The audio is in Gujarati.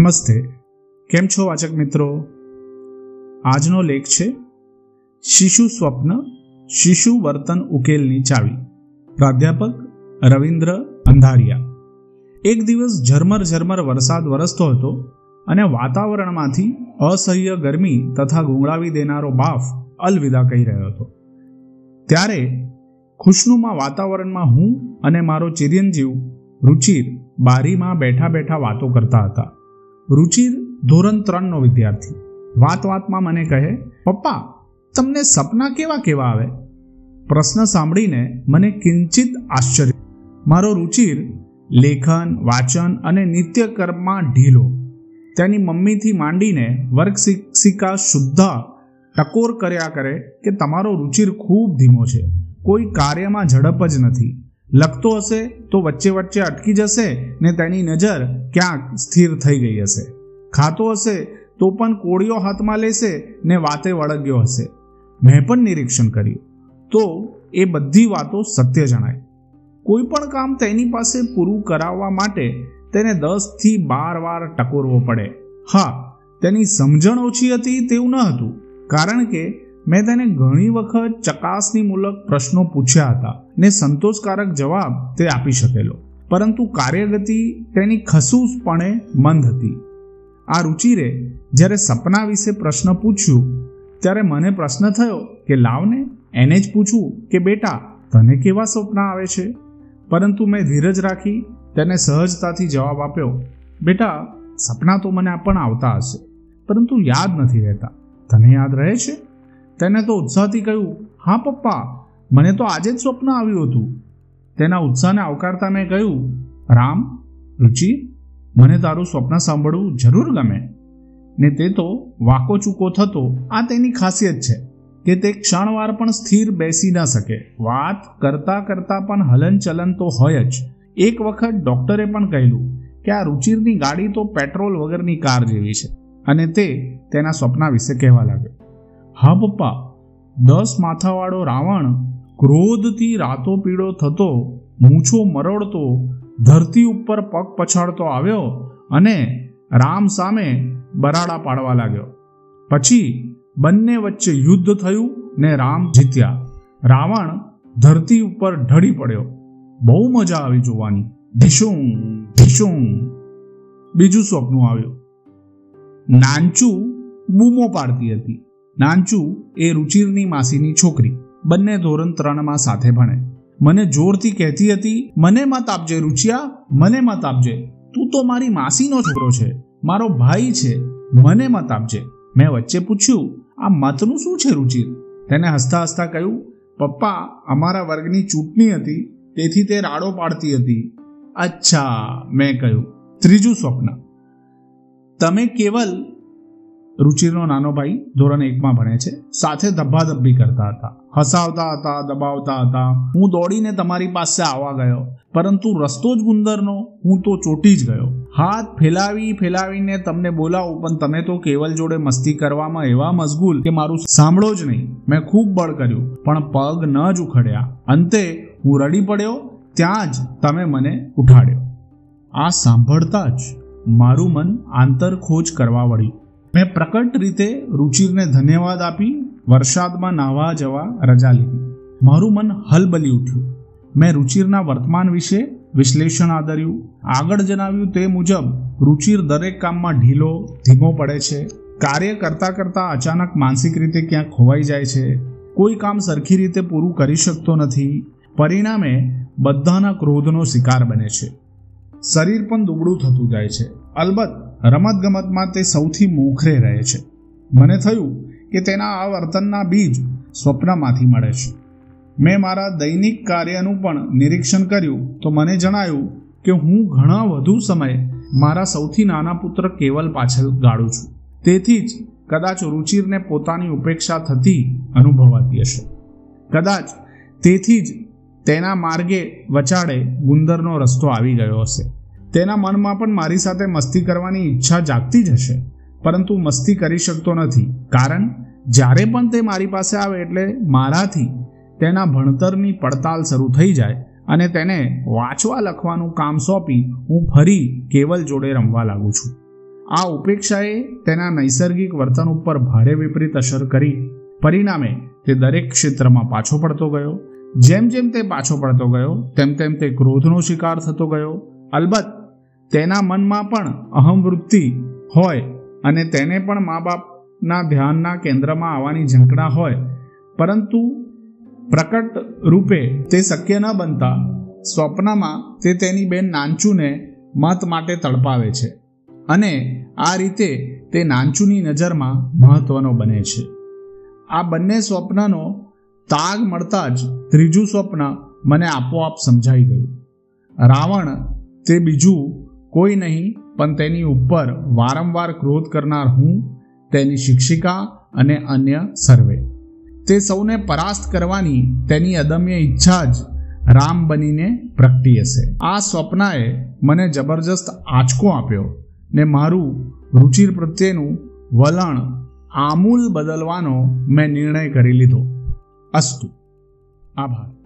નમસ્તે. કેમ છો વાચક મિત્રો? આજનો લેખ છે, શિશુ સ્વપ્ન, શિશુ વર્તન ઉકેલની ચાવી. પ્રાધ્યાપક રવિન્દ્ર અંધારિયા. એક દિવસ ઝરમર ઝરમર વરસાદ વરસતો હતો અને વાતાવરણમાંથી અસહ્ય ગરમી તથા ગુંગળાવી દેનારો બાફ અલવિદા કહી રહ્યો હતો. ત્યારે ખુશનુમાં વાતાવરણમાં હું અને મારો ચિરંજીવ રુચિર બારીમાં બેઠા બેઠા વાતો કરતા હતા. રુચિર ધોરણ ત્રણનો વિદ્યાર્થી. વાત વાતમાં મને કહે, પપ્પા, તમને સપના કેવા કેવા આવે? પ્રશ્ન સાંભળીને મને કિંચિત આશ્ચર્ય. મારો રુચિર લેખન, વાચન અને નિત્યકર્મમાં ઢીલો. તેની મમ્મીથી માંડીને વર્ગ શિક્ષિકા શુદ્ધા ટકોર કર્યા કરે કે તમારો રુચિર ખૂબ ધીમો છે. કોઈ કાર્યમાં ઝડપ જ નથી. લખતો હશે તો વચ્ચે વચ્ચે અટકી જશે ને તેની નજર ક્યાંક સ્થિર થઈ ગઈ હશે. ખાતો હશે તો પણ કોળીઓ હાથમાં લેશે ને વાતે વળગ્યો હશે. મેં પણ નિરીક્ષણ કર્યું. તો એ બધી વાતો સત્ય જણાય. કોઈ પણ કામ તેની પાસે પૂરું કરાવવા માટે તેને દસથી બાર વાર ટકોરવો પડે. હા, તેની સમજણ ઓછી હતી તેવું ન હતું, કારણ કે મેં તેને ઘણી વખત ચકાસણીમૂલક પ્રશ્નો પૂછ્યા હતા ને સંતોષકારક જવાબ તે આપી શકેલો. પરંતુ કાર્યગતિ તેની ખસૂસપણે મંદ હતી. આ રુચિરે જ્યારે સપના વિશે પ્રશ્ન પૂછ્યું, ત્યારે મને પ્રશ્ન થયો કે લાવને એને જ પૂછવું કે બેટા, તને કેવા સપના આવે છે? પરંતુ મેં ધીરજ રાખી તેને સહજતાથી જવાબ આપ્યો, બેટા, સપના તો મને પણ આવતા હશે, પરંતુ યાદ નથી રહેતા. તને યાદ રહે છે? તેને તો ઉત્સાહથી કહ્યું, હા, પપ્પા, મને તો આજે જ સ્વપ્ન આવ્યું હતું. તેના ઉત્સાહને આવકારતા મેં કહ્યું, રામ, રુચિ, મને તારું સ્વપ્ન સાંભળવું જરૂર ગમે. ને તે તો વાકો ચૂકો થતો, આ તેની ખાસિયત છે કે તે ક્ષણવાર પણ સ્થિર બેસી ન શકે. વાત કરતા કરતા પણ હલનચલન તો હોય જ. એક વખત ડૉક્ટરે પણ કહેલું કે આ રુચિરની ગાડી તો પેટ્રોલ વગરની કાર જેવી છે. અને તે તેના સ્વપ્ન વિશે કહેવા લાગ્યો. હા પપ્પા, દસ માથાવાળો રાવણ ક્રોધથી રાતો પીળો થતો, મૂછો મરડતો ધરતી ઉપર પગ પછાડતો આવ્યો અને રામ સામે બરાડા પાડવા લાગ્યો. પછી બંને વચ્ચે યુદ્ધ થયું ને રામ જીત્યા. રાવણ ધરતી ઉપર ઢળી પડ્યો. બહુ મજા આવી જોવાની. ઢીશુંગ ઢીશુંગ બીજું સ્વપ્ન આવ્યું. નાનચું બૂમો પાડતી હતી. નાનચુ એ રુચિરની માસીની છોકરી, બંને ધોરણ ત્રણમાં સાથે ભણે. મને જોરથી કહેતી હતી, મને મત આપજે રુચિયા, મને મત આપજે. તું તો મારી માસીનો છોકરો છે, મારો ભાઈ છે, મને મત આપજે. મેં વચ્ચે પૂછ્યું, આ મતનું શું છે રુચિર? તેને હસતા હસતા કહ્યું, પપ્પા, અમારા વર્ગની ચૂંટણી હતી, તેથી તે રાડો પાડતી હતી. અચ્છા, મેં કહ્યું, ત્રીજું સ્વપ્ન. તમે કેવલ રુચિરનો નાનો ભાઈ ધોરણ એકમાં ભણે છે. સાથે ધબ્બાધબ્બી કરતા હતા. હસાવતા હતા, દબાવતા હતા. હું દોડીને તમારી પાસે આવવા ગયો. પરંતુ રસ્તો જ ગુંદરનો, હું તો ચોટી જ ગયો. હાથ ફેલાવી ફેલાવીને તમને બોલાવું, પણ તમે તો કેવલ જોડે મસ્તી કરવામાં એવા મશગુલ કે મારું સાંભળો જ નહીં. મેં ખૂબ બળ કર્યું, પણ પગ ન જ ઉખડ્યા. અંતે હું રડી પડ્યો, ત્યાં જ તમે મને ઉઠાડ્યો. આ સાંભળતા જ મારું મન આંતરખોજ કરવા વળ્યું. મેં પ્રકટ રીતે રુચિરને ધન્યવાદ આપી વરસાદમાં નાહવા જવા રજા લીધી. મારું મન હલબલી ઉઠ્યું. મેં રુચિરના વર્તમાન વિશે વિશ્લેષણ આદર્યું. આગળ જણાવ્યું તે મુજબ, રુચિર દરેક કામમાં ઢીલો, ધીમો પડે છે. કાર્ય કરતાં કરતાં અચાનક માનસિક રીતે ક્યાંક ખોવાઈ જાય છે. કોઈ કામ સરખી રીતે પૂરું કરી શકતો નથી. પરિણામે બધાના ક્રોધનો શિકાર બને છે. શરીર પણ દુબળું થતું જાય છે. અલબત્ત રમતગમતમાં તે સૌથી મોખરે રહે છે. મને થયું કે તેના આ વર્તનના બીજ સ્વપ્નમાંથી મળે છે. મેં મારા દૈનિક કાર્યનું પણ નિરીક્ષણ કર્યું તો મને જણાયું કે હું ઘણા વધુ સમય મારા સૌથી નાના પુત્ર કેવલ પાછળ ગાળું છું. તેથી જ કદાચ રુચિરને પોતાની ઉપેક્ષા થતી અનુભવાતી હશે. કદાચ તેથી જ તેના માર્ગે વચાડે ગુંદરનો રસ્તો આવી ગયો હશે. તેના મનમાં પણ મારી સાથે મસ્તી કરવાની ઈચ્છા જાગતી જ હશે. પરંતુ મસ્તી કરી શકતો નથી. કારણ, જ્યારે પણ તે મારી પાસે આવે એટલે મારાથી તેના ભણતરની પડતાલ શરૂ થઈ જાય અને તેને વાંચવા લખવાનું કામ સોંપી હું ફરી કેવલ જોડે રમવા લાગુ છું. આ ઉપેક્ષાએ તેના નૈસર્ગિક વર્તન ઉપર ભારે વિપરીત અસર કરી. પરિણામે તે દરેક ક્ષેત્રમાં પાછો પડતો ગયો. જેમ જેમ તે પાછો પડતો ગયો, તેમ તેમ તે ક્રોધનો શિકાર થતો ગયો. અલબત્ત તેના મનમાં પણ અહમવૃત્તિ હોય અને તેને પણ મા બાપના ધ્યાનના કેન્દ્રમાં આવવાની ઝંકડા હોય. પરંતુ પ્રકટ રૂપે તે શક્ય ન બનતા સ્વપ્નમાં તે તેની બેન નાંચુને મત માટે તડપાવે છે અને આ રીતે તે નાંચુની નજરમાં મહત્વનો બને છે. આ બંને સ્વપ્નનો તાગ મળતા જ ત્રીજું સ્વપ્ન મને આપોઆપ સમજાઈ ગયું. રાવણ તે બીજું કોઈ નહીં, પણ તેની ઉપર વારંવાર ક્રોધ કરનાર હું, તેની શિક્ષિકા અને અન્ય સર્વે. તે સૌને પરાસ્ત કરવાની તેની અદમ્ય ઈચ્છા જ રામ બનીને પ્રગટી હશે આ સ્વપ્નાએ મને જબરજસ્ત આંચકો આપ્યો ને મારું રુચિર પ્રત્યેનું વલણ આમૂલ બદલવાનો મેં નિર્ણય કરી લીધો. અસ્તુ. આભાર.